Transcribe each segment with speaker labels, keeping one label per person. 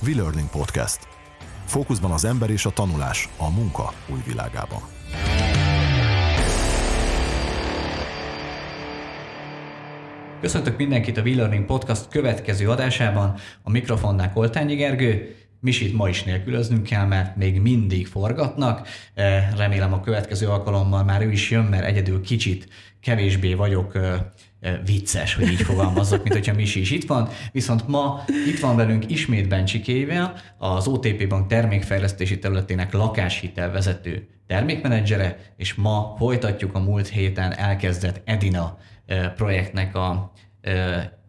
Speaker 1: V-Learning Podcast. Fókuszban az ember és a tanulás a munka új világában.
Speaker 2: Köszöntök mindenkit a V-Learning Podcast következő adásában. A mikrofonnál Koltányi Gergő, Misit ma is nélkülöznünk kell, mert még mindig forgatnak. Eh, remélem a következő alkalommal már ő is jön, mert egyedül kicsit kevésbé vagyok eh, vicces, hogy így fogalmazzak, mint hogyha Misi is itt van. Viszont ma itt van velünk ismét Bencsikével, az OTP Bank termékfejlesztési területének lakáshitel vezető termékmenedzsere, és ma folytatjuk a múlt héten elkezdett Edina projektnek a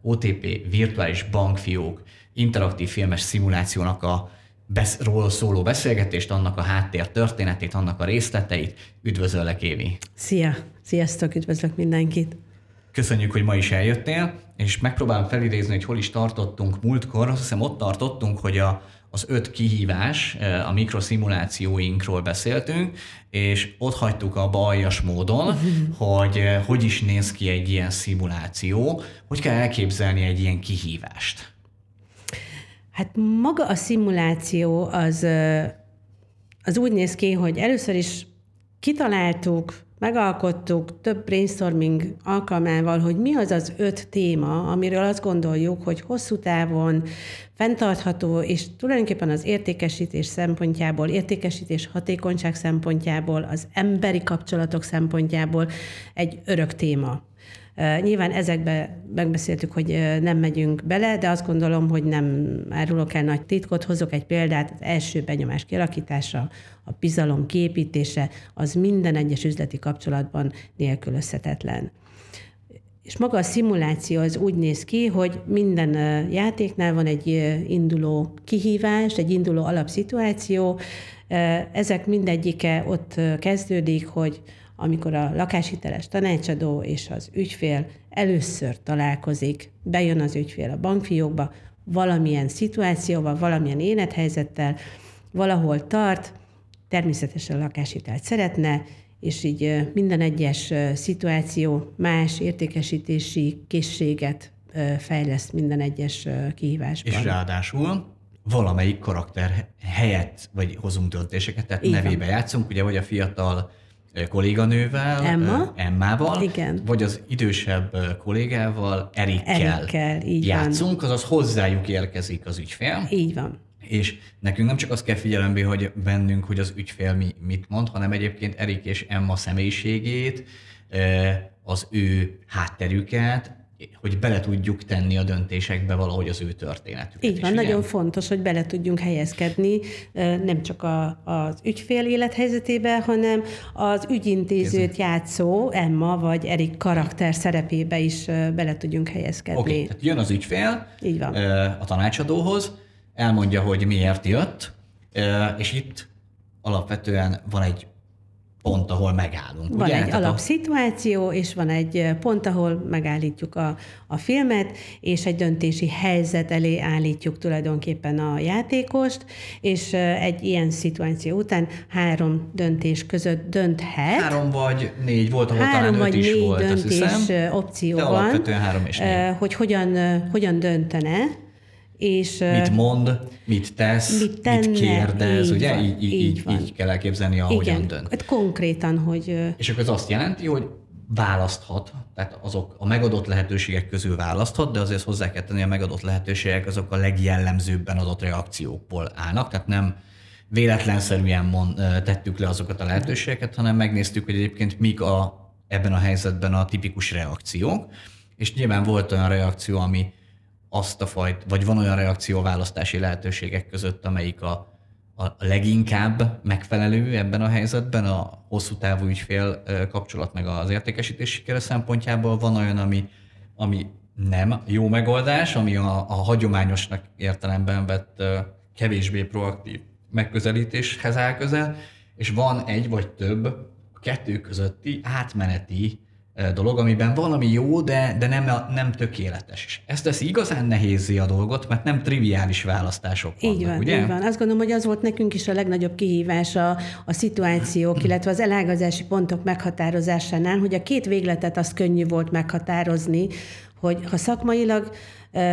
Speaker 2: OTP virtuális bankfiók interaktív filmes szimulációnak a besz- róla szóló beszélgetést, annak a háttér történetét, annak a részleteit. Üdvözöllek, Évi!
Speaker 3: Szia! Sziasztok, üdvözlök mindenkit!
Speaker 2: Köszönjük, hogy ma is eljöttél, és megpróbálom felidézni, hogy hol is tartottunk múltkor. Azt hiszem ott tartottunk, hogy a, az öt kihívás, eh, a mikroszimulációinkról beszéltünk, és ott hagytuk a aljas módon, hogy eh, hogy is néz ki egy ilyen szimuláció, hogy kell elképzelni egy ilyen kihívást.
Speaker 3: Hát maga a szimuláció az, az úgy néz ki, hogy először is kitaláltuk, megalkottuk több brainstorming alkalmával, hogy mi az az öt téma, amiről azt gondoljuk, hogy hosszú távon fenntartható, és tulajdonképpen az értékesítés szempontjából, értékesítés hatékonyság szempontjából, az emberi kapcsolatok szempontjából egy örök téma. Nyilván ezekbe megbeszéltük, hogy nem megyünk bele, de azt gondolom, hogy nem árulok el nagy titkot, hozok egy példát, az első benyomás kialakítása, a bizalom képítése, az minden egyes üzleti kapcsolatban nélkülözhetetlen. És maga a szimuláció az úgy néz ki, hogy minden játéknál van egy induló kihívás, egy induló alapszituáció. Ezek mindegyike ott kezdődik, hogy amikor a lakáshiteles tanácsadó és az ügyfél először találkozik, bejön az ügyfél a bankfiókba, valamilyen szituációval, valamilyen élethelyzettel, valahol tart, természetesen lakáshitelt szeretne, és így minden egyes szituáció más értékesítési készséget fejleszt minden egyes kihívásban.
Speaker 2: És ráadásul valamelyik karakter helyett, vagy hozunk döntéseket, tehát Így nevébe van. játszunk, ugye, vagy a fiatal kolléganővel,
Speaker 3: Emma.
Speaker 2: Emmával,
Speaker 3: Igen.
Speaker 2: vagy az idősebb kollégával, Erikkel,
Speaker 3: Erikkel így
Speaker 2: játszunk, van. azaz hozzájuk érkezik az ügyfél.
Speaker 3: Így van.
Speaker 2: És nekünk nem csak azt kell figyelembe, hogy bennünk, hogy az ügyfél mi, mit mond, hanem egyébként Erik és Emma személyiségét, az ő hátterüket, hogy bele tudjuk tenni a döntésekbe valahogy az ő történetüket.
Speaker 3: Így van, nagyon igen? fontos, hogy bele tudjunk helyezkedni nem csak a, az ügyfél élethelyzetébe, hanem az ügyintézőt Kézzel. játszó Emma vagy Erik karakter szerepébe is bele tudjunk helyezkedni.
Speaker 2: Oké, okay, tehát jön az ügyfél
Speaker 3: Így van.
Speaker 2: a tanácsadóhoz, elmondja, hogy miért jött, és itt alapvetően van egy pont, ahol megállunk.
Speaker 3: Van
Speaker 2: ugye?
Speaker 3: egy alapszituáció, és van egy pont, ahol megállítjuk a, a filmet, és egy döntési helyzet elé állítjuk tulajdonképpen a játékost, és egy ilyen szituáció után három döntés között dönthet.
Speaker 2: Három vagy négy volt, ahol három talán vagy öt is négy volt,
Speaker 3: döntés
Speaker 2: hiszem,
Speaker 3: opció
Speaker 2: de
Speaker 3: van,
Speaker 2: három és négy.
Speaker 3: hogy hogyan, hogyan döntene, és,
Speaker 2: mit mond, mit tesz, mit, tenne, mit kérdez, így ugye? Van, így, így, így, van. így kell elképzelni, ahogyan Igen, dönt.
Speaker 3: Hát konkrétan, hogy...
Speaker 2: És akkor ez azt jelenti, hogy választhat, tehát azok a megadott lehetőségek közül választhat, de azért hozzá kell tenni, a megadott lehetőségek azok a legjellemzőbben adott reakciókból állnak, tehát nem véletlenszerűen mond, tettük le azokat a lehetőségeket, hanem megnéztük, hogy egyébként mik a, ebben a helyzetben a tipikus reakciók, és nyilván volt olyan reakció, ami azt a fajt, vagy van olyan reakció választási lehetőségek között, amelyik a, a leginkább megfelelő ebben a helyzetben, a hosszú távú ügyfél kapcsolat meg az értékesítés sikere szempontjából van olyan, ami, ami nem jó megoldás, ami a, a hagyományosnak értelemben vett kevésbé proaktív megközelítéshez áll közel, és van egy vagy több kettő közötti átmeneti dolog, amiben valami jó, de, de nem, nem tökéletes. És ezt teszi igazán nehézé a dolgot, mert nem triviális választások vannak,
Speaker 3: Így van,
Speaker 2: ugye?
Speaker 3: így van. Azt gondolom, hogy az volt nekünk is a legnagyobb kihívás a, a szituációk, illetve az elágazási pontok meghatározásánál, hogy a két végletet azt könnyű volt meghatározni, hogy ha szakmailag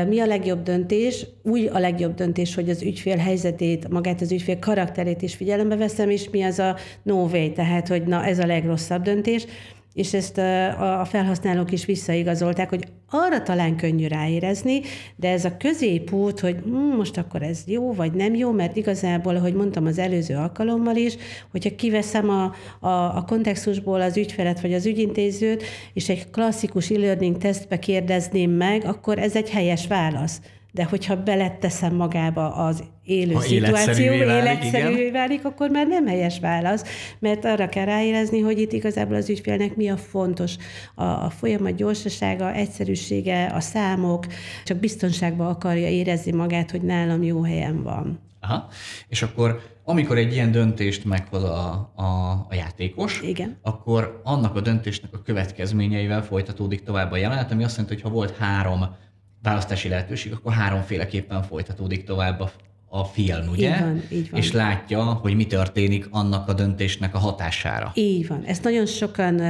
Speaker 3: mi a legjobb döntés? Úgy a legjobb döntés, hogy az ügyfél helyzetét, magát az ügyfél karakterét is figyelembe veszem, és mi az a no way, tehát hogy na ez a legrosszabb döntés és ezt a felhasználók is visszaigazolták, hogy arra talán könnyű ráérezni, de ez a középút, hogy hm, most akkor ez jó vagy nem jó, mert igazából, ahogy mondtam az előző alkalommal is, hogyha kiveszem a, a, a kontextusból az ügyfelet vagy az ügyintézőt, és egy klasszikus e-learning tesztbe kérdezném meg, akkor ez egy helyes válasz de hogyha beletteszem magába az élő ha szituáció, életszerűvé válik, akkor már nem helyes válasz, mert arra kell ráérezni, hogy itt igazából az ügyfélnek mi a fontos. A, a folyamat gyorsasága, egyszerűsége, a számok, csak biztonságban akarja érezni magát, hogy nálam jó helyen van.
Speaker 2: Aha. És akkor amikor egy ilyen döntést meghoz a, a, a játékos,
Speaker 3: Igen.
Speaker 2: akkor annak a döntésnek a következményeivel folytatódik tovább a jelenet, ami azt jelenti, hogy ha volt három választási lehetőség, akkor háromféleképpen folytatódik tovább a, a film, ugye?
Speaker 3: Így van, így van.
Speaker 2: És látja, hogy mi történik annak a döntésnek a hatására.
Speaker 3: Így van. Ezt nagyon sokan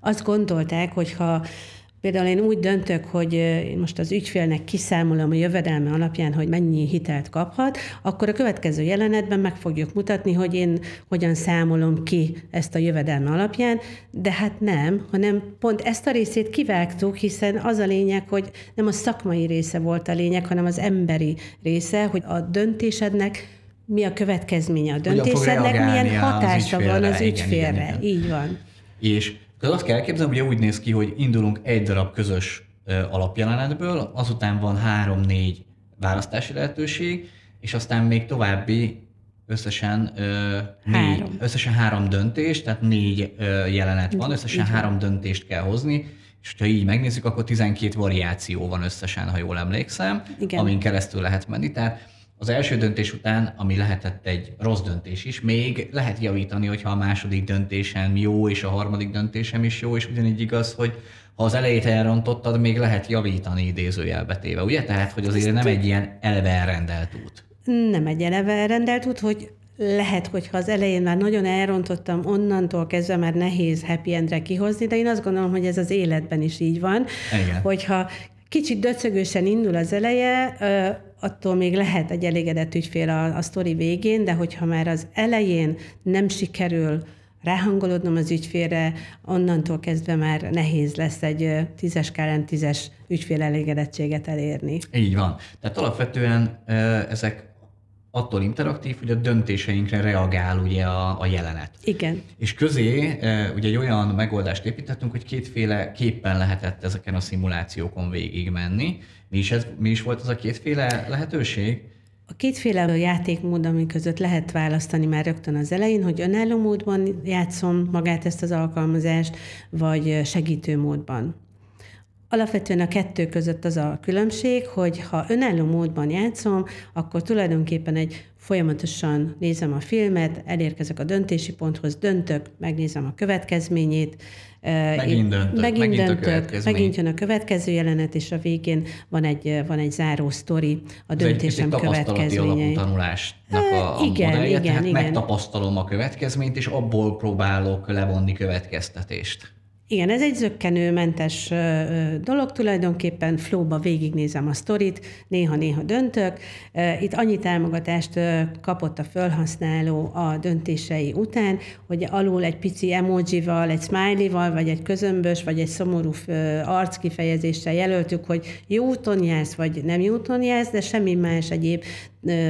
Speaker 3: azt gondolták, hogy ha Például én úgy döntök, hogy én most az ügyfélnek kiszámolom a jövedelme alapján, hogy mennyi hitelt kaphat, akkor a következő jelenetben meg fogjuk mutatni, hogy én hogyan számolom ki ezt a jövedelme alapján, de hát nem, hanem pont ezt a részét kivágtuk, hiszen az a lényeg, hogy nem a szakmai része volt a lényeg, hanem az emberi része, hogy a döntésednek mi a következménye a döntésednek, milyen hatása van az ügyfélre. Igen, igen, igen. Így van.
Speaker 2: És tehát azt kell elképzelni, hogy úgy néz ki, hogy indulunk egy darab közös alapjelenetből, azután van három-négy választási lehetőség, és aztán még további összesen, ö, négy, három. összesen három döntés, tehát négy ö, jelenet van, összesen három van. döntést kell hozni, és ha így megnézzük, akkor 12 variáció van összesen, ha jól emlékszem, Igen. amin keresztül lehet menni. Tehát az első döntés után, ami lehetett egy rossz döntés is, még lehet javítani, hogyha a második döntésem jó, és a harmadik döntésem is jó, és ugyanígy igaz, hogy ha az elejét elrontottad, még lehet javítani idézőjelbetéve, ugye? Tehát, hogy azért nem egy ilyen eleve elrendelt út.
Speaker 3: Nem egy eleve elrendelt út, hogy lehet, hogy ha az elején már nagyon elrontottam, onnantól kezdve már nehéz happy endre kihozni, de én azt gondolom, hogy ez az életben is így van, Igen. hogyha kicsit döcögősen indul az eleje, attól még lehet egy elégedett ügyfél a, a sztori végén, de hogyha már az elején nem sikerül ráhangolódnom az ügyfélre, onnantól kezdve már nehéz lesz egy tízes skálán tízes ügyfél elégedettséget elérni.
Speaker 2: Így van. Tehát alapvetően ezek attól interaktív, hogy a döntéseinkre reagál ugye a, a jelenet.
Speaker 3: Igen.
Speaker 2: És közé ugye egy olyan megoldást építettünk, hogy kétféle képpen lehetett ezeken a szimulációkon végigmenni. Mi is, ez, mi is volt az a kétféle lehetőség?
Speaker 3: A kétféle játékmód, ami között lehet választani már rögtön az elején, hogy önálló módban játszom magát ezt az alkalmazást, vagy segítő módban. Alapvetően a kettő között az a különbség, hogy ha önálló módban játszom, akkor tulajdonképpen egy folyamatosan nézem a filmet, elérkezek a döntési ponthoz, döntök, megnézem a következményét,
Speaker 2: Megint döntök, megint, megint, döntök,
Speaker 3: megint jön a következő jelenet, és a végén van egy, van egy záró sztori a döntésem ez egy, következményei.
Speaker 2: tanulásnak a, a igen, modellje, igen, tehát igen. megtapasztalom a következményt, és abból próbálok levonni következtetést.
Speaker 3: Igen, ez egy zöggenőmentes dolog, tulajdonképpen flóba végignézem a sztorit, néha-néha döntök. Itt annyi támogatást kapott a felhasználó a döntései után, hogy alul egy pici emojival, egy smiley-val, vagy egy közömbös, vagy egy szomorú arckifejezéssel jelöltük, hogy jó úton jársz, vagy nem jó úton jársz, de semmi más egyéb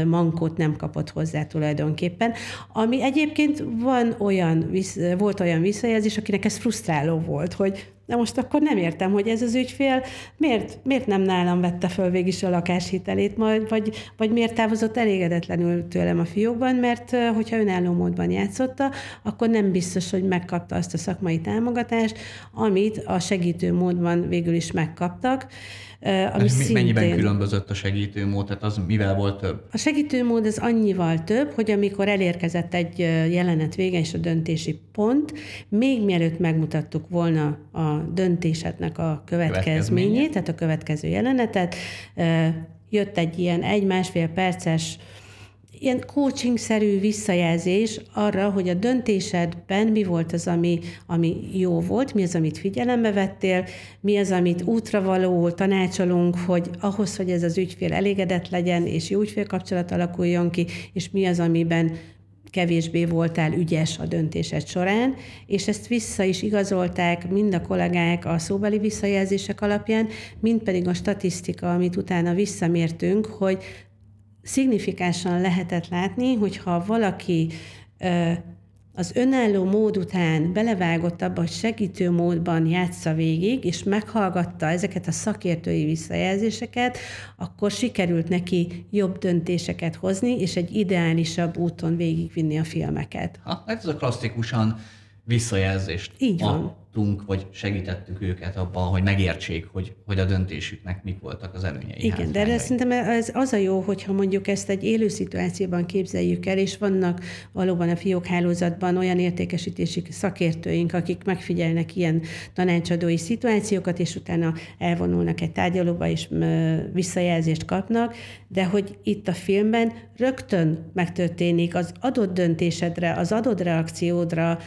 Speaker 3: mankót nem kapott hozzá tulajdonképpen. Ami egyébként van olyan, volt olyan visszajelzés, akinek ez frusztráló volt, hogy de most akkor nem értem, hogy ez az ügyfél miért, miért nem nálam vette föl végig a lakáshitelét, vagy, vagy miért távozott elégedetlenül tőlem a fiókban, mert hogyha önálló módban játszotta, akkor nem biztos, hogy megkapta azt a szakmai támogatást, amit a segítő módban végül is megkaptak.
Speaker 2: Ami Ez szintén... Mennyiben különbözött a segítőmód, tehát az mivel volt több?
Speaker 3: A segítőmód az annyival több, hogy amikor elérkezett egy jelenet vége és a döntési pont, még mielőtt megmutattuk volna a döntésednek a következményét, tehát a következő jelenetet. Jött egy ilyen egy-másfél perces ilyen coaching-szerű visszajelzés arra, hogy a döntésedben mi volt az, ami, ami jó volt, mi az, amit figyelembe vettél, mi az, amit útravaló tanácsolunk, hogy ahhoz, hogy ez az ügyfél elégedett legyen, és jó ügyfélkapcsolat alakuljon ki, és mi az, amiben kevésbé voltál ügyes a döntésed során, és ezt vissza is igazolták mind a kollégák a szóbeli visszajelzések alapján, mind pedig a statisztika, amit utána visszamértünk, hogy szignifikánsan lehetett látni, hogyha valaki az önálló mód után belevágott abba, hogy segítő módban játsza végig, és meghallgatta ezeket a szakértői visszajelzéseket, akkor sikerült neki jobb döntéseket hozni, és egy ideálisabb úton végigvinni a filmeket.
Speaker 2: Ha, hát ez a klasszikusan visszajelzést
Speaker 3: Így van
Speaker 2: adtunk, vagy segítettük őket abban, hogy megértsék, hogy, hogy a döntésüknek mik voltak az előnyei.
Speaker 3: Igen, de erre szerintem ez az a jó, hogyha mondjuk ezt egy élő szituációban képzeljük el, és vannak valóban a fiók hálózatban olyan értékesítési szakértőink, akik megfigyelnek ilyen tanácsadói szituációkat, és utána elvonulnak egy tárgyalóba, és visszajelzést kapnak, de hogy itt a filmben rögtön megtörténik az adott döntésedre, az adott reakciódra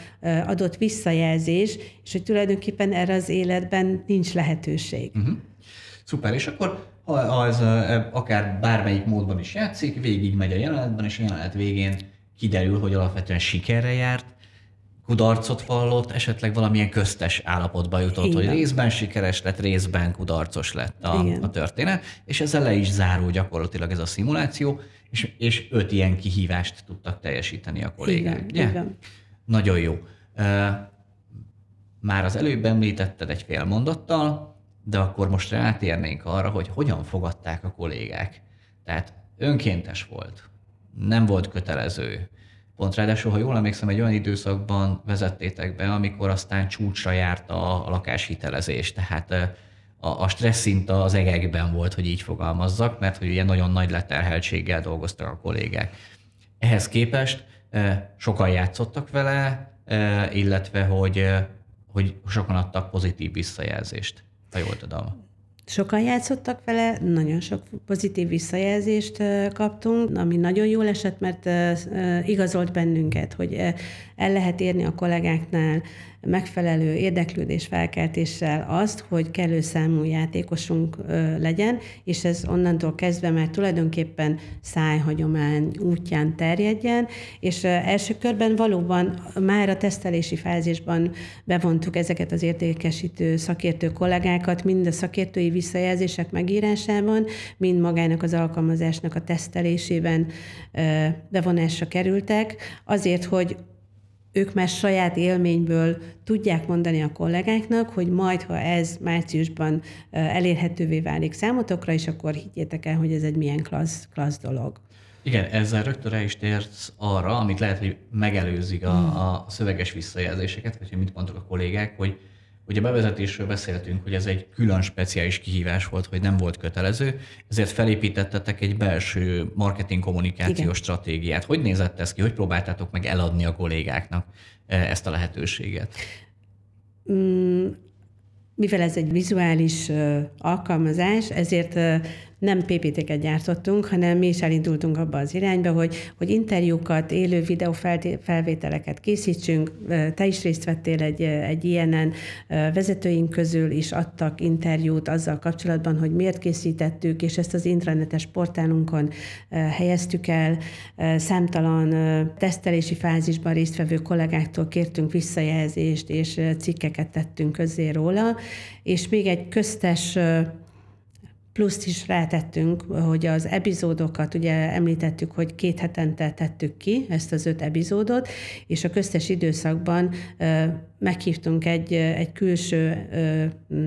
Speaker 3: adott visszajelzés, és hogy tulajdonképpen erre az életben nincs lehetőség. Uh-huh.
Speaker 2: Szuper, és akkor ha, ha ez akár bármelyik módban is játszik, végig megy a jelenetben, és a jelenet végén kiderül, hogy alapvetően sikerre járt, kudarcot vallott, esetleg valamilyen köztes állapotba jutott, Igen. hogy részben sikeres lett, részben kudarcos lett a, a történet, és ezzel le is zárul gyakorlatilag ez a szimuláció, és, és öt ilyen kihívást tudtak teljesíteni a kollégák.
Speaker 3: Igen, Igen.
Speaker 2: Nagyon jó. Már az előbb említetted egy fél mondattal, de akkor most rátérnénk arra, hogy hogyan fogadták a kollégák. Tehát önkéntes volt, nem volt kötelező. Pont ráadásul, ha jól emlékszem, egy olyan időszakban vezettétek be, amikor aztán csúcsra járt a, lakáshitelezés. Tehát a, a stressz szint az egekben volt, hogy így fogalmazzak, mert hogy ilyen nagyon nagy leterheltséggel dolgoztak a kollégák. Ehhez képest sokan játszottak vele, illetve hogy hogy sokan adtak pozitív visszajelzést, ha jól tudom.
Speaker 3: Sokan játszottak vele, nagyon sok pozitív visszajelzést kaptunk, ami nagyon jól esett, mert igazolt bennünket, hogy el lehet érni a kollégáknál megfelelő érdeklődés felkeltéssel azt, hogy kellő számú játékosunk legyen, és ez onnantól kezdve már tulajdonképpen szájhagyomány útján terjedjen, és első körben valóban már a tesztelési fázisban bevontuk ezeket az értékesítő szakértő kollégákat, mind a szakértői visszajelzések megírásában, mind magának az alkalmazásnak a tesztelésében bevonásra kerültek, azért, hogy ők már saját élményből tudják mondani a kollégáknak, hogy majd, ha ez márciusban elérhetővé válik számotokra, és akkor higgyétek el, hogy ez egy milyen klassz, klassz dolog.
Speaker 2: Igen, ezzel rögtön rá is térsz arra, amit lehet, hogy megelőzik a, hmm. a szöveges visszajelzéseket, vagy hogy mit mondtak a kollégák, hogy Ugye bevezetésről beszéltünk, hogy ez egy külön speciális kihívás volt, hogy nem volt kötelező, ezért felépítettetek egy belső marketing kommunikációs Igen. stratégiát. Hogy nézett ez ki? Hogy próbáltátok meg eladni a kollégáknak eh, ezt a lehetőséget?
Speaker 3: Mm, mivel ez egy vizuális alkalmazás, ezért nem PPT-ket gyártottunk, hanem mi is elindultunk abba az irányba, hogy, hogy interjúkat, élő videó felvételeket készítsünk. Te is részt vettél egy, egy ilyenen, vezetőink közül is adtak interjút azzal kapcsolatban, hogy miért készítettük, és ezt az intranetes portálunkon helyeztük el. Számtalan tesztelési fázisban résztvevő kollégáktól kértünk visszajelzést, és cikkeket tettünk közzé róla, és még egy köztes pluszt is rátettünk, hogy az epizódokat, ugye említettük, hogy két hetente tettük ki ezt az öt epizódot, és a köztes időszakban meghívtunk egy, egy külső,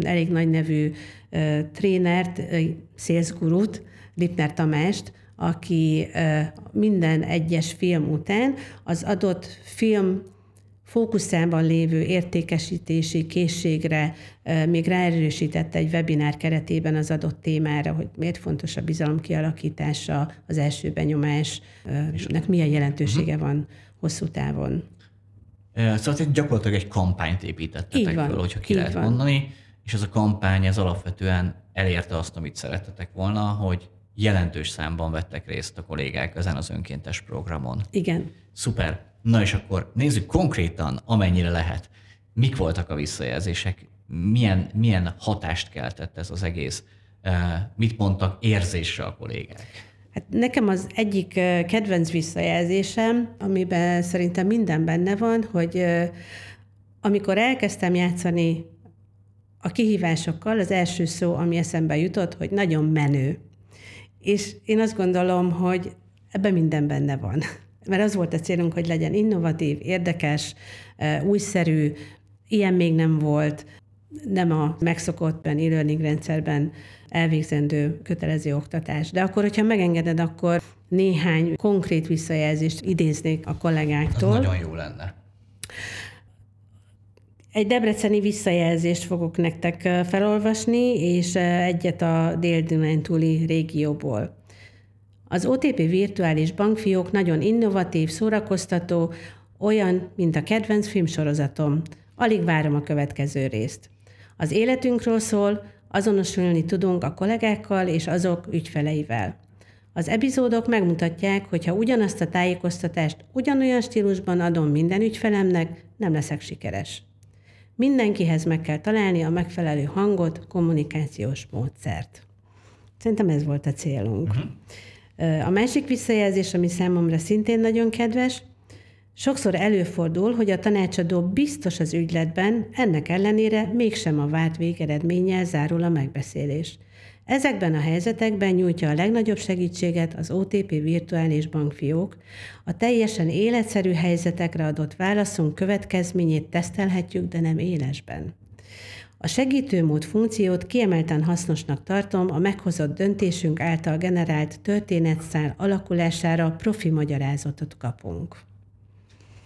Speaker 3: elég nagy nevű trénert, szélszgurút, Lipner Tamást, aki minden egyes film után az adott film fókuszában lévő értékesítési készségre még ráerősítette egy webinár keretében az adott témára, hogy miért fontos a bizalom kialakítása, az első benyomásnak milyen jelentősége uh-huh. van hosszú távon.
Speaker 2: Szóval gyakorlatilag egy kampányt építettetek
Speaker 3: van,
Speaker 2: föl, hogyha ki
Speaker 3: így
Speaker 2: lehet
Speaker 3: van.
Speaker 2: mondani, és ez a kampány ez alapvetően elérte azt, amit szerettetek volna, hogy jelentős számban vettek részt a kollégák ezen az önkéntes programon.
Speaker 3: Igen.
Speaker 2: Szuper. Na és akkor nézzük konkrétan, amennyire lehet. Mik voltak a visszajelzések? Milyen, milyen hatást keltett ez az egész? Mit mondtak érzésre a kollégák?
Speaker 3: Hát nekem az egyik kedvenc visszajelzésem, amiben szerintem minden benne van, hogy amikor elkezdtem játszani a kihívásokkal, az első szó, ami eszembe jutott, hogy nagyon menő. És én azt gondolom, hogy ebben minden benne van. Mert az volt a célunk, hogy legyen innovatív, érdekes, újszerű, ilyen még nem volt, nem a megszokott e-learning rendszerben elvégzendő kötelező oktatás. De akkor, hogyha megengeded, akkor néhány konkrét visszajelzést idéznék a kollégáktól.
Speaker 2: Az nagyon jó lenne.
Speaker 3: Egy debreceni visszajelzést fogok nektek felolvasni, és egyet a dél túli régióból. Az OTP virtuális bankfiók nagyon innovatív, szórakoztató, olyan, mint a kedvenc filmsorozatom. Alig várom a következő részt. Az életünkről szól, azonosulni tudunk a kollégákkal és azok ügyfeleivel. Az epizódok megmutatják, hogy ha ugyanazt a tájékoztatást ugyanolyan stílusban adom minden ügyfelemnek, nem leszek sikeres. Mindenkihez meg kell találni a megfelelő hangot, kommunikációs módszert. Szerintem ez volt a célunk. Uh-huh. A másik visszajelzés, ami számomra szintén nagyon kedves, Sokszor előfordul, hogy a tanácsadó biztos az ügyletben, ennek ellenére mégsem a várt végeredménnyel zárul a megbeszélés. Ezekben a helyzetekben nyújtja a legnagyobb segítséget az OTP virtuális bankfiók. A teljesen életszerű helyzetekre adott válaszunk következményét tesztelhetjük, de nem élesben. A segítőmód funkciót kiemelten hasznosnak tartom, a meghozott döntésünk által generált történetszál alakulására profi magyarázatot kapunk.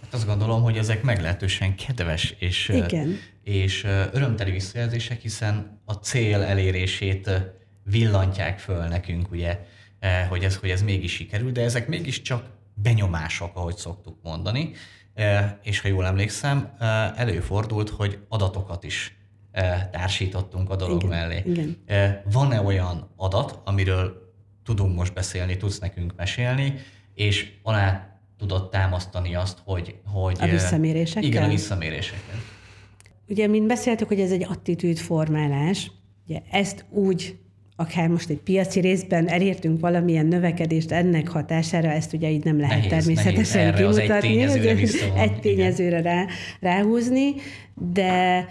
Speaker 2: Hát azt gondolom, hogy ezek meglehetősen kedves és,
Speaker 3: Igen.
Speaker 2: és örömteli visszajelzések, hiszen a cél elérését villantják föl nekünk, ugye, hogy ez, hogy ez mégis sikerül, de ezek mégiscsak benyomások, ahogy szoktuk mondani, és ha jól emlékszem, előfordult, hogy adatokat is társítottunk a dolog
Speaker 3: igen,
Speaker 2: mellé.
Speaker 3: Igen.
Speaker 2: Van-e olyan adat, amiről tudunk most beszélni, tudsz nekünk mesélni, és alá tudod támasztani azt, hogy... hogy
Speaker 3: a visszamérésekkel?
Speaker 2: Igen, a visszamérésekkel.
Speaker 3: Ugye, mint beszéltük, hogy ez egy attitűdformálás, ugye ezt úgy akár most egy piaci részben elértünk valamilyen növekedést ennek hatására, ezt ugye így nem lehet
Speaker 2: nehéz,
Speaker 3: természetesen
Speaker 2: nehéz
Speaker 3: kimutatni,
Speaker 2: egy tényezőre,
Speaker 3: egy tényezőre rá, ráhúzni, de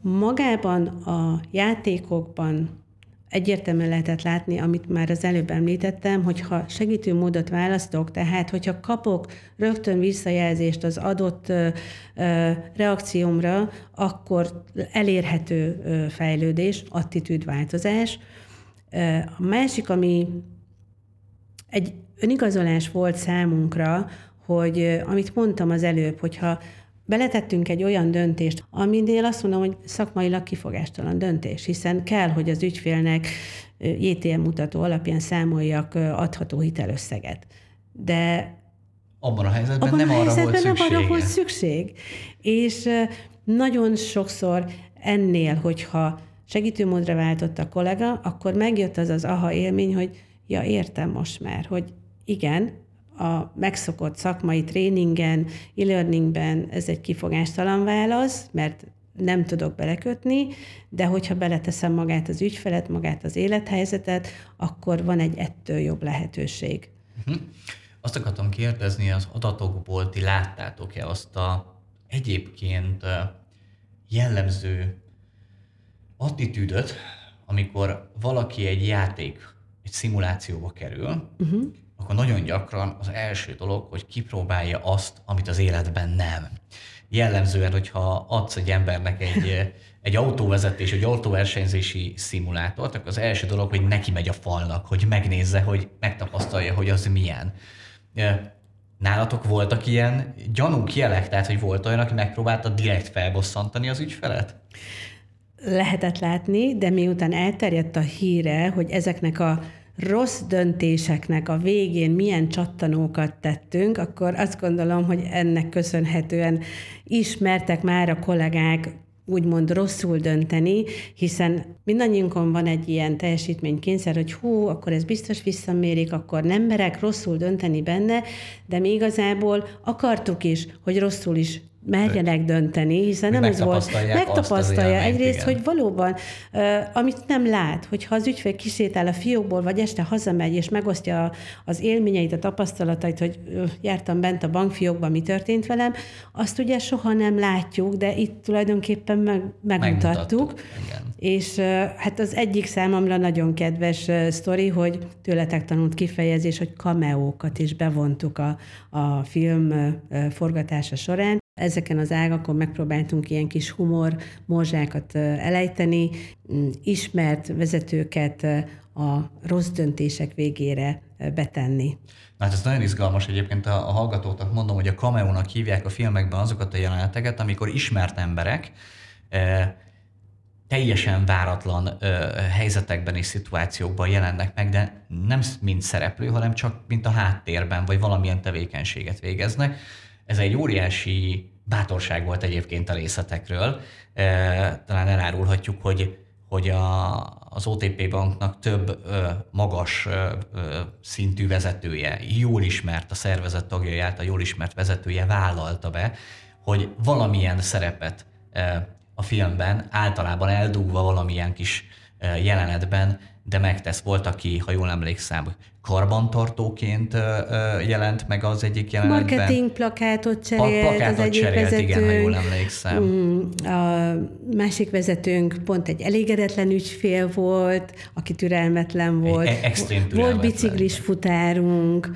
Speaker 3: magában a játékokban egyértelműen lehetett látni, amit már az előbb említettem, hogyha segítő módot választok, tehát hogyha kapok rögtön visszajelzést az adott reakciómra, akkor elérhető ö, fejlődés, attitűdváltozás. A másik, ami egy önigazolás volt számunkra, hogy amit mondtam az előbb, hogyha beletettünk egy olyan döntést, aminél azt mondom, hogy szakmailag kifogástalan döntés, hiszen kell, hogy az ügyfélnek JTM mutató alapján számoljak adható hitelösszeget. De
Speaker 2: abban a helyzetben abban nem a helyzetben arra volt szükség.
Speaker 3: arra volt szükség. És nagyon sokszor ennél, hogyha segítőmódra váltott a kollega, akkor megjött az az aha élmény, hogy ja, értem most már, hogy igen, a megszokott szakmai tréningen, e-learningben ez egy kifogástalan válasz, mert nem tudok belekötni, de hogyha beleteszem magát az ügyfelet, magát az élethelyzetet, akkor van egy ettől jobb lehetőség.
Speaker 2: Uh-huh. Azt akartam kérdezni, az adatokból ti láttátok-e azt a egyébként jellemző attitűdöt, amikor valaki egy játék, egy szimulációba kerül, uh-huh akkor nagyon gyakran az első dolog, hogy kipróbálja azt, amit az életben nem. Jellemzően, hogyha adsz egy embernek egy, egy autóvezetés, egy autóversenyzési szimulátort, akkor az első dolog, hogy neki megy a falnak, hogy megnézze, hogy megtapasztalja, hogy az milyen. Nálatok voltak ilyen gyanúk jelek, tehát hogy volt olyan, aki megpróbálta direkt felbosszantani az ügyfelet?
Speaker 3: Lehetett látni, de miután elterjedt a híre, hogy ezeknek a rossz döntéseknek a végén milyen csattanókat tettünk, akkor azt gondolom, hogy ennek köszönhetően ismertek már a kollégák úgymond rosszul dönteni, hiszen mindannyiunkon van egy ilyen teljesítménykényszer, hogy hú, akkor ez biztos visszamérik, akkor nem merek rosszul dönteni benne, de mi igazából akartuk is, hogy rosszul is merjenek dönteni, hiszen nem ez volt. Megtapasztalja egyrészt,
Speaker 2: igen.
Speaker 3: hogy valóban, amit nem lát, hogyha az ügyfél kisétál a fiókból, vagy este hazamegy, és megosztja az élményeit, a tapasztalatait, hogy jártam bent a bankfiókban, mi történt velem, azt ugye soha nem látjuk, de itt tulajdonképpen meg, megmutattuk.
Speaker 2: Megmutattuk, igen.
Speaker 3: És hát az egyik számomra nagyon kedves sztori, hogy tőletek tanult kifejezés, hogy kameókat is bevontuk a, a film forgatása során. Ezeken az ágakon megpróbáltunk ilyen kis humor morzsákat elejteni, mm, ismert vezetőket a rossz döntések végére betenni.
Speaker 2: Na hát ez nagyon izgalmas egyébként a, a hallgatóknak mondom, hogy a cameo hívják a filmekben azokat a jeleneteket, amikor ismert emberek e, teljesen váratlan e, helyzetekben és szituációkban jelennek meg, de nem mint szereplő, hanem csak mint a háttérben, vagy valamilyen tevékenységet végeznek. Ez egy óriási bátorság volt egyébként a részletekről. Talán elárulhatjuk, hogy, hogy a, az OTP banknak több ö, magas ö, ö, szintű vezetője, jól ismert a szervezet tagjai által jól ismert vezetője vállalta be, hogy valamilyen szerepet ö, a filmben, általában eldugva valamilyen kis ö, jelenetben, de megtesz. Volt, aki, ha jól emlékszem, karbantartóként jelent meg az egyik jelenetben.
Speaker 3: Marketing plakátot cserélt
Speaker 2: plakátot
Speaker 3: az egyik
Speaker 2: cserélt,
Speaker 3: vezetőnk.
Speaker 2: igen, ha jól emlékszem.
Speaker 3: Mm, A másik vezetőnk pont egy elégedetlen ügyfél volt, aki türelmetlen volt.
Speaker 2: Egy- extrém
Speaker 3: Volt
Speaker 2: türelmetlen.
Speaker 3: biciklis futárunk,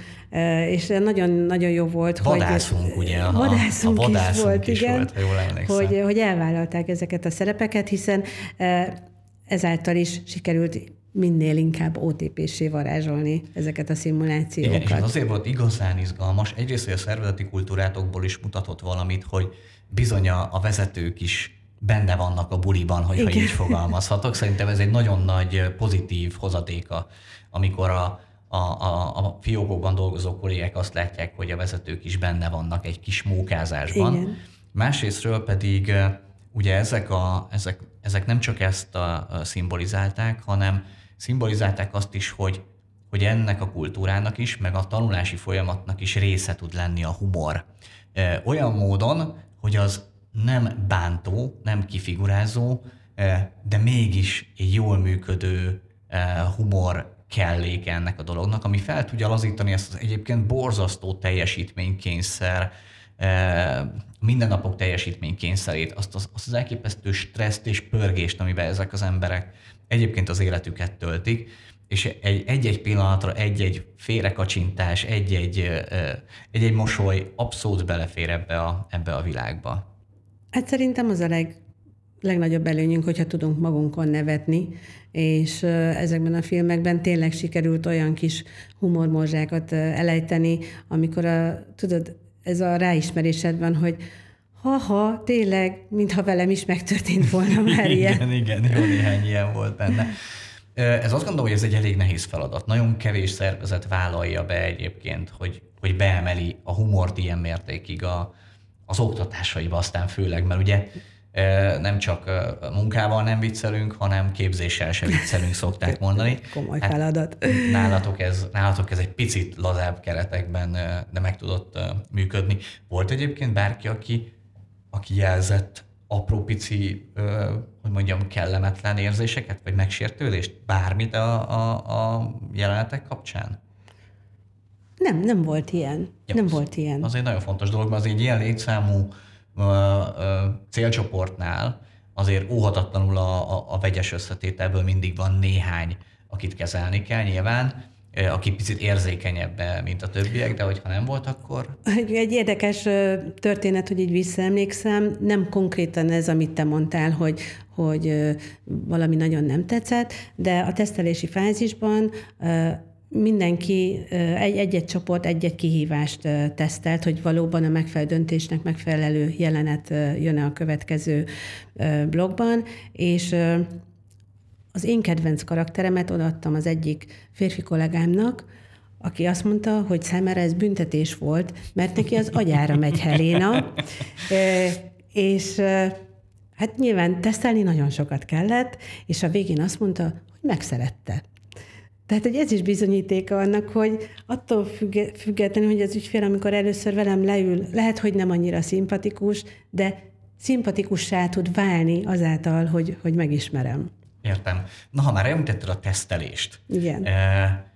Speaker 3: és nagyon-nagyon jó volt,
Speaker 2: Vadászunk,
Speaker 3: hogy...
Speaker 2: ugye, a-
Speaker 3: vadászunk,
Speaker 2: a vadászunk
Speaker 3: is volt,
Speaker 2: is
Speaker 3: igen,
Speaker 2: volt, ha jól emlékszem.
Speaker 3: hogy, hogy elvállalták ezeket a szerepeket, hiszen ezáltal is sikerült minél inkább OTP-sé varázsolni ezeket a szimulációkat.
Speaker 2: Igen, és az azért volt igazán izgalmas. Egyrészt, hogy a szervezeti kultúrátokból is mutatott valamit, hogy bizony a, vezetők is benne vannak a buliban, hogyha
Speaker 3: Igen.
Speaker 2: így fogalmazhatok. Szerintem ez egy nagyon nagy pozitív hozadéka, amikor a, a, a, a fiókokban dolgozó kollégák azt látják, hogy a vezetők is benne vannak egy kis mókázásban.
Speaker 3: Igen.
Speaker 2: Másrésztről pedig ugye ezek, a, ezek, ezek nem csak ezt a, a szimbolizálták, hanem szimbolizálták azt is, hogy, hogy ennek a kultúrának is, meg a tanulási folyamatnak is része tud lenni a humor. Olyan módon, hogy az nem bántó, nem kifigurázó, de mégis egy jól működő humor kellék ennek a dolognak, ami fel tudja lazítani ezt az egyébként borzasztó teljesítménykényszer, mindennapok teljesítménykényszerét, azt az, azt az elképesztő stresszt és pörgést, amiben ezek az emberek egyébként az életüket töltik, és egy- egy-egy pillanatra, egy-egy félrekacsintás, egy-egy, egy-egy mosoly abszolút belefér ebbe a, ebbe a világba.
Speaker 3: Hát szerintem az a leg, legnagyobb előnyünk, hogyha tudunk magunkon nevetni, és ezekben a filmekben tényleg sikerült olyan kis humormorzsákat elejteni, amikor a, tudod, ez a ráismerésed van, hogy ha-ha, tényleg, mintha velem is megtörtént volna már ilyen.
Speaker 2: Igen, igen, jó néhány ilyen volt benne. Ez azt gondolom, hogy ez egy elég nehéz feladat. Nagyon kevés szervezet vállalja be egyébként, hogy, hogy beemeli a humort ilyen mértékig a, az oktatásaiba aztán főleg, mert ugye nem csak munkával nem viccelünk, hanem képzéssel se viccelünk, szokták mondani.
Speaker 3: Komoly feladat.
Speaker 2: Nálatok ez, nálatok ez egy picit lazább keretekben, de meg tudott működni. Volt egyébként bárki, aki, aki jelzett apró pici, hogy mondjam, kellemetlen érzéseket, vagy megsértődést, bármit a, a, a jelenetek kapcsán?
Speaker 3: Nem, nem volt ilyen.
Speaker 2: Ja,
Speaker 3: nem
Speaker 2: az-
Speaker 3: volt ilyen.
Speaker 2: Az egy nagyon fontos dolog, mert az egy ilyen létszámú célcsoportnál azért óhatatlanul a, a, a vegyes összetételből mindig van néhány, akit kezelni kell nyilván, aki picit érzékenyebb, mint a többiek, de hogyha nem volt, akkor
Speaker 3: Egy érdekes történet, hogy így visszaemlékszem, nem konkrétan ez, amit te mondtál, hogy, hogy valami nagyon nem tetszett, de a tesztelési fázisban mindenki egy-egy csoport egy-egy kihívást tesztelt, hogy valóban a megfelelő döntésnek megfelelő jelenet jön a következő blogban, és az én kedvenc karakteremet odaadtam az egyik férfi kollégámnak, aki azt mondta, hogy számára ez büntetés volt, mert neki az agyára megy Helena, és hát nyilván tesztelni nagyon sokat kellett, és a végén azt mondta, hogy megszerette. Tehát, hogy ez is bizonyítéka annak, hogy attól függetlenül, hogy az ügyfél, amikor először velem leül, lehet, hogy nem annyira szimpatikus, de szimpatikussá tud válni azáltal, hogy, hogy megismerem.
Speaker 2: Értem. Na, ha már említetted a tesztelést.
Speaker 3: Igen. E-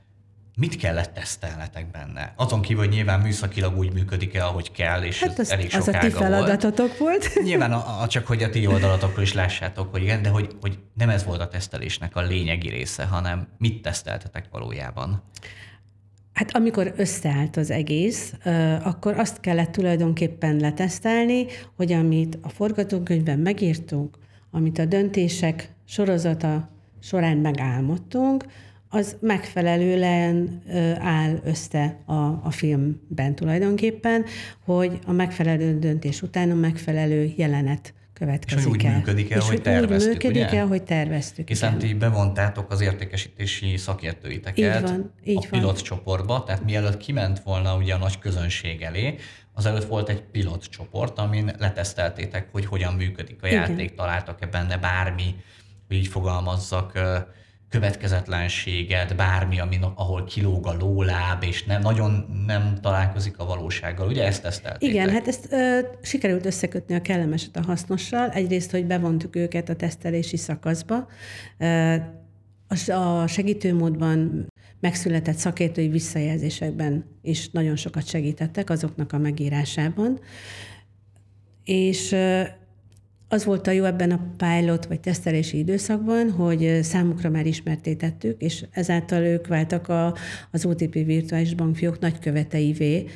Speaker 2: Mit kellett tesztelnetek benne? Azon kívül, hogy nyilván műszakilag úgy működik el, ahogy kell, és hát ez elég
Speaker 3: az a ti feladatotok volt.
Speaker 2: volt. Nyilván a, a, csak, hogy a ti oldalatokról is lássátok, hogy igen, de hogy, hogy nem ez volt a tesztelésnek a lényegi része, hanem mit teszteltetek valójában?
Speaker 3: Hát amikor összeállt az egész, akkor azt kellett tulajdonképpen letesztelni, hogy amit a forgatókönyvben megírtunk, amit a döntések sorozata során megálmodtunk, az megfelelően áll össze a, a filmben tulajdonképpen, hogy a megfelelő döntés után a megfelelő jelenet következik
Speaker 2: és úgy
Speaker 3: el.
Speaker 2: működik el, és hogy terveztük,
Speaker 3: úgy működik ugye? el, hogy terveztük.
Speaker 2: Hiszen ti bevontátok az értékesítési szakértőiteket
Speaker 3: így van, így
Speaker 2: a pilot csoportba, tehát mielőtt kiment volna ugye a nagy közönség elé, azelőtt volt egy pilot csoport, amin leteszteltétek, hogy hogyan működik a játék, Igen. találtak-e benne bármi, hogy így fogalmazzak, következetlenséget, bármi, ami, ahol kilóg a lóláb, és nem, nagyon nem találkozik a valósággal. Ugye ezt teszteltétek?
Speaker 3: Igen, hát ezt ö, sikerült összekötni a kellemeset a hasznossal. Egyrészt, hogy bevontuk őket a tesztelési szakaszba. Ö, a segítőmódban megszületett szakértői visszajelzésekben is nagyon sokat segítettek azoknak a megírásában. És az volt a jó ebben a pilot vagy tesztelési időszakban, hogy számukra már ismertétettük, és ezáltal ők váltak a, az OTP virtuális bankfiók nagyköveteivé,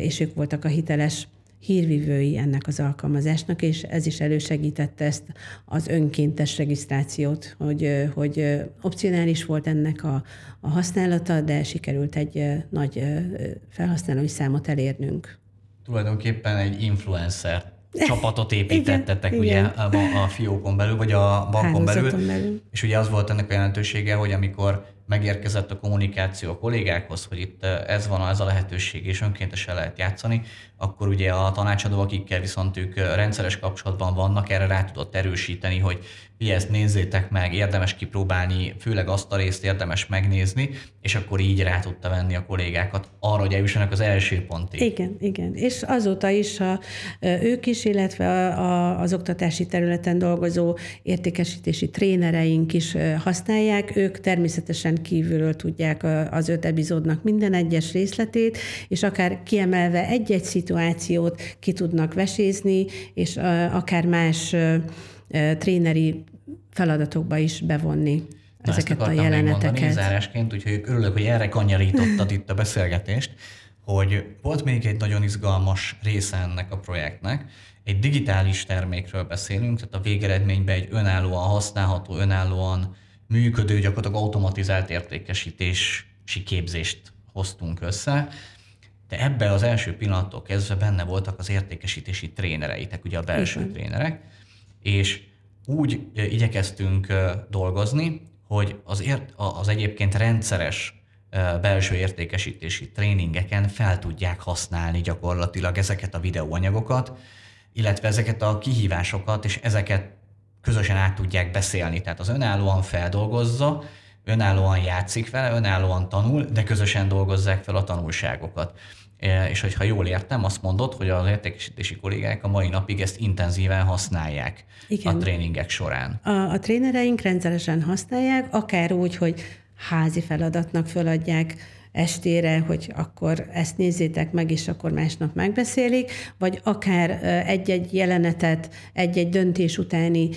Speaker 3: és ők voltak a hiteles hírvivői ennek az alkalmazásnak, és ez is elősegítette ezt az önkéntes regisztrációt, hogy, hogy opcionális volt ennek a, a használata, de sikerült egy nagy felhasználói számot elérnünk.
Speaker 2: Tulajdonképpen egy influencer csapatot építettetek igen, ugye igen. A, a fiókon belül, vagy a bankon belül, belül. És ugye az volt ennek a jelentősége, hogy amikor megérkezett a kommunikáció a kollégákhoz, hogy itt ez van, ez a lehetőség, és önkéntesen lehet játszani, akkor ugye a tanácsadó, akikkel viszont ők rendszeres kapcsolatban vannak, erre rá tudott erősíteni, hogy mi ezt nézzétek meg, érdemes kipróbálni, főleg azt a részt érdemes megnézni, és akkor így rá tudta venni a kollégákat arra, hogy eljussanak az első pontig.
Speaker 3: Igen, igen. És azóta is a, ők is, illetve a, a, az oktatási területen dolgozó értékesítési trénereink is használják. Ők természetesen kívülről tudják az öt epizódnak minden egyes részletét, és akár kiemelve egy-egy szituációt ki tudnak vesézni, és akár más tréneri feladatokba is bevonni Na, ezeket a jeleneteket. Mondani,
Speaker 2: zárásként, úgyhogy örülök, hogy erre kanyarítottad itt a beszélgetést, hogy volt még egy nagyon izgalmas része ennek a projektnek. Egy digitális termékről beszélünk, tehát a végeredményben egy önállóan használható, önállóan működő, gyakorlatilag automatizált értékesítési képzést hoztunk össze, de ebbe az első pillanattól kezdve benne voltak az értékesítési trénereitek, ugye a belső Igen. trénerek, és úgy igyekeztünk dolgozni, hogy az, ért, az egyébként rendszeres belső értékesítési tréningeken fel tudják használni gyakorlatilag ezeket a videóanyagokat, illetve ezeket a kihívásokat, és ezeket közösen át tudják beszélni. Tehát az önállóan feldolgozza, önállóan játszik vele, önállóan tanul, de közösen dolgozzák fel a tanulságokat. És hogyha jól értem, azt mondod, hogy az értékesítési kollégák a mai napig ezt intenzíven használják Igen. a tréningek során.
Speaker 3: A, a trénereink rendszeresen használják, akár úgy, hogy házi feladatnak föladják estére, hogy akkor ezt nézzétek meg, és akkor másnap megbeszélik, vagy akár egy-egy jelenetet, egy-egy döntés utáni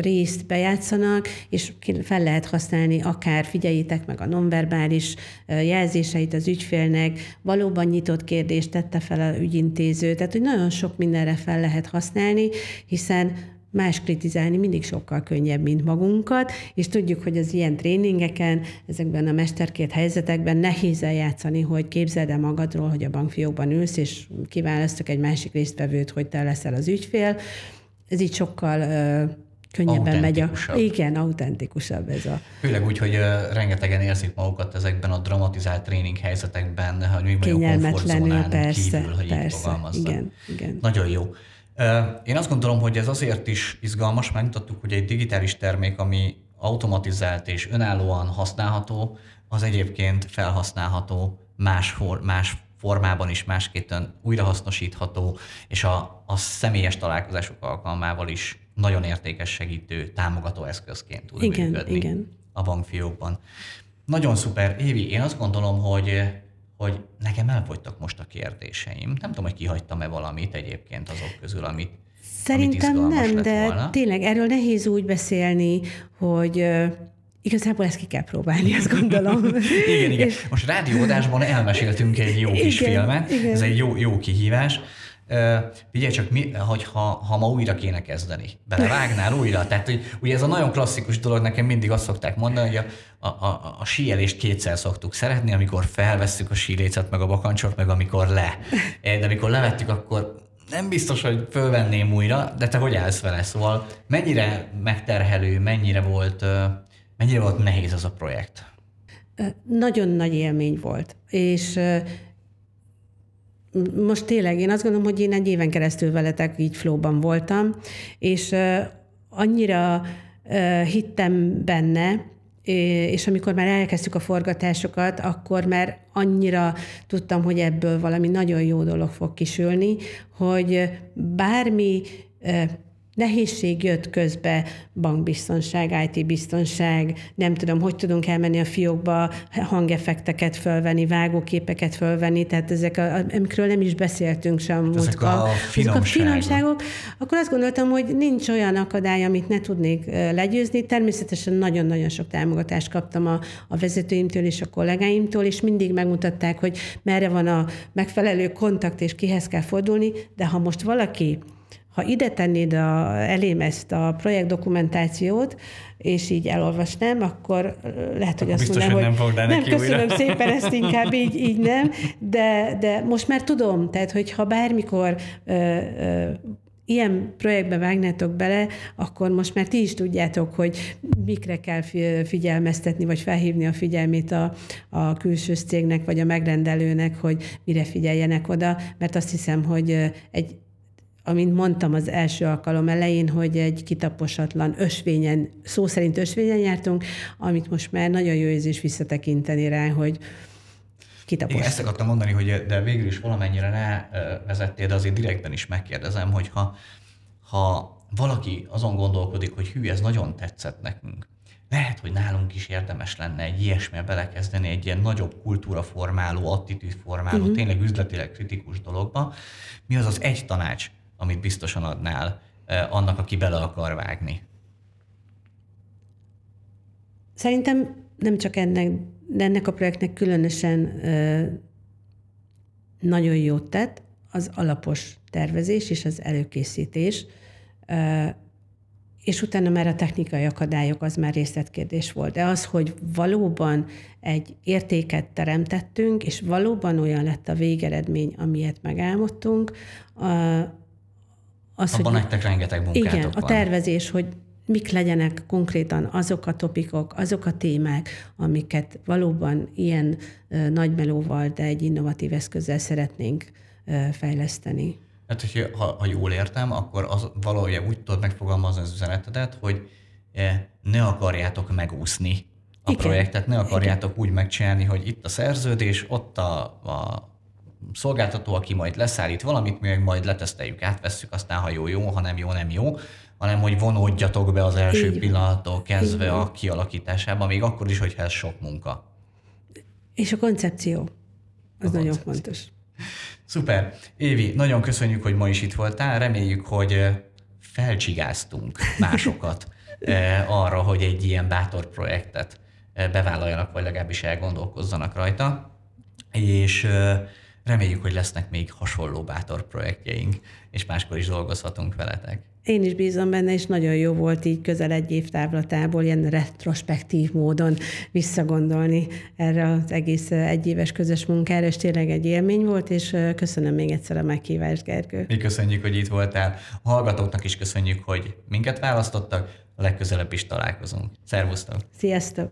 Speaker 3: részt bejátszanak, és fel lehet használni, akár figyeljétek meg a nonverbális jelzéseit az ügyfélnek, valóban nyitott kérdést tette fel a ügyintéző, tehát hogy nagyon sok mindenre fel lehet használni, hiszen más kritizálni mindig sokkal könnyebb, mint magunkat, és tudjuk, hogy az ilyen tréningeken, ezekben a mesterkét helyzetekben nehéz eljátszani, hogy képzeld el magadról, hogy a bankfiókban ülsz, és kiválasztok egy másik résztvevőt, hogy te leszel az ügyfél. Ez így sokkal könnyebben megy a... Igen, autentikusabb ez a...
Speaker 2: Főleg úgy, hogy rengetegen érzik magukat ezekben a dramatizált tréning helyzetekben, hogy mi
Speaker 3: Kényelmetlenül, persze,
Speaker 2: kívül, hogy
Speaker 3: persze, igen, igen.
Speaker 2: Nagyon jó. Én azt gondolom, hogy ez azért is izgalmas, megmutattuk, hogy egy digitális termék, ami automatizált és önállóan használható, az egyébként felhasználható más, más formában is másképpen újrahasznosítható, és a, a személyes találkozások alkalmával is nagyon értékes segítő, támogató eszközként tud
Speaker 3: igen,
Speaker 2: működni
Speaker 3: igen.
Speaker 2: a bankfiókban. Nagyon szuper. Évi, én azt gondolom, hogy hogy nekem elfogytak most a kérdéseim. Nem tudom, hogy kihagytam-e valamit egyébként azok közül, amit
Speaker 3: Szerintem
Speaker 2: amit
Speaker 3: nem, de
Speaker 2: volna.
Speaker 3: tényleg erről nehéz úgy beszélni, hogy Igazából ezt ki kell próbálni, azt gondolom.
Speaker 2: igen, igen. Most rádióadásban elmeséltünk egy jó kis igen, filmet, igen. ez egy jó, jó kihívás. Figyelj csak, mi, hogy ha, ha ma újra kéne kezdeni, belevágnál újra? Tehát, hogy ugye ez a nagyon klasszikus dolog, nekem mindig azt szokták mondani, hogy a, a, a, a síelést kétszer szoktuk szeretni, amikor felvesszük a sílécet, meg a bakancsot, meg amikor le. De amikor levettük, akkor nem biztos, hogy fölvenném újra, de te hogy állsz vele? Szóval mennyire megterhelő, mennyire volt, mennyire volt nehéz az a projekt?
Speaker 3: Nagyon nagy élmény volt, és most tényleg én azt gondolom, hogy én egy éven keresztül veletek így flóban voltam, és annyira hittem benne, és amikor már elkezdtük a forgatásokat, akkor már annyira tudtam, hogy ebből valami nagyon jó dolog fog kisülni, hogy bármi nehézség jött közbe, bankbiztonság, IT-biztonság, nem tudom, hogy tudunk elmenni a fiókba, hangeffekteket fölvenni, vágóképeket fölvenni, tehát ezek, a, amikről nem is beszéltünk sem.
Speaker 2: Ezek a,
Speaker 3: ezek a finomságok. Akkor azt gondoltam, hogy nincs olyan akadály, amit ne tudnék legyőzni. Természetesen nagyon-nagyon sok támogatást kaptam a, a vezetőimtől és a kollégáimtól, és mindig megmutatták, hogy merre van a megfelelő kontakt, és kihez kell fordulni, de ha most valaki ha ide tennéd a, elém ezt a projektdokumentációt, és így elolvasnám, akkor lehet, hogy
Speaker 2: azt
Speaker 3: mondanám, hogy,
Speaker 2: nem,
Speaker 3: nem köszönöm újra. szépen, ezt inkább így, így nem, de, de most már tudom, tehát hogyha bármikor ö, ö, ilyen projektbe vágnátok bele, akkor most már ti is tudjátok, hogy mikre kell figyelmeztetni, vagy felhívni a figyelmét a, a külső cégnek, vagy a megrendelőnek, hogy mire figyeljenek oda, mert azt hiszem, hogy egy amint mondtam az első alkalom elején, hogy egy kitaposatlan ösvényen, szó szerint ösvényen jártunk, amit most már nagyon jó érzés visszatekinteni rá, hogy kitapostuk.
Speaker 2: Igen, ezt akartam mondani, hogy de végül is valamennyire ne vezettél, de azért direktben is megkérdezem, hogy ha, ha valaki azon gondolkodik, hogy hű, ez nagyon tetszett nekünk, lehet, hogy nálunk is érdemes lenne egy ilyesmibe belekezdeni, egy ilyen nagyobb kultúraformáló, attitűdformáló, uh-huh. tényleg üzletileg kritikus dologba. Mi az az egy tanács, amit biztosan adnál annak, aki bele akar vágni?
Speaker 3: Szerintem nem csak ennek, de ennek a projektnek különösen nagyon jót tett az alapos tervezés és az előkészítés, és utána már a technikai akadályok az már részletkérdés volt. De az, hogy valóban egy értéket teremtettünk, és valóban olyan lett a végeredmény, amilyet megálmodtunk,
Speaker 2: az, Abban hogy, nektek rengeteg munkátok
Speaker 3: Igen, van. a tervezés, hogy mik legyenek konkrétan azok a topikok, azok a témák, amiket valóban ilyen nagy melóval, de egy innovatív eszközzel szeretnénk fejleszteni.
Speaker 2: Hát, hogy ha, ha jól értem, akkor az valahogy úgy tudod megfogalmazni az üzenetedet, hogy ne akarjátok megúszni a Igen. projektet, ne akarjátok Igen. úgy megcsinálni, hogy itt a szerződés, ott a, a szolgáltató, aki majd leszállít valamit, mi majd leteszteljük, átvesszük, aztán ha jó, jó, ha nem jó, nem jó, hanem hogy vonódjatok be az első Igen. pillanattól kezdve Igen. a kialakításába, még akkor is, hogyha ez sok munka.
Speaker 3: És a koncepció. Az a nagyon koncepció. fontos.
Speaker 2: Szuper. Évi, nagyon köszönjük, hogy ma is itt voltál. Reméljük, hogy felcsigáztunk másokat arra, hogy egy ilyen bátor projektet bevállaljanak, vagy legalábbis elgondolkozzanak rajta. És Reméljük, hogy lesznek még hasonló bátor projektjeink, és máskor is dolgozhatunk veletek.
Speaker 3: én is bízom benne, és nagyon jó volt így közel egy év távlatából ilyen retrospektív módon visszagondolni erre az egész egyéves közös munkára, és tényleg egy élmény volt, és köszönöm még egyszer a meghívást, Gergő.
Speaker 2: Mi köszönjük, hogy itt voltál. A hallgatóknak is köszönjük, hogy minket választottak. A legközelebb is találkozunk. Szervusztok!
Speaker 3: Sziasztok!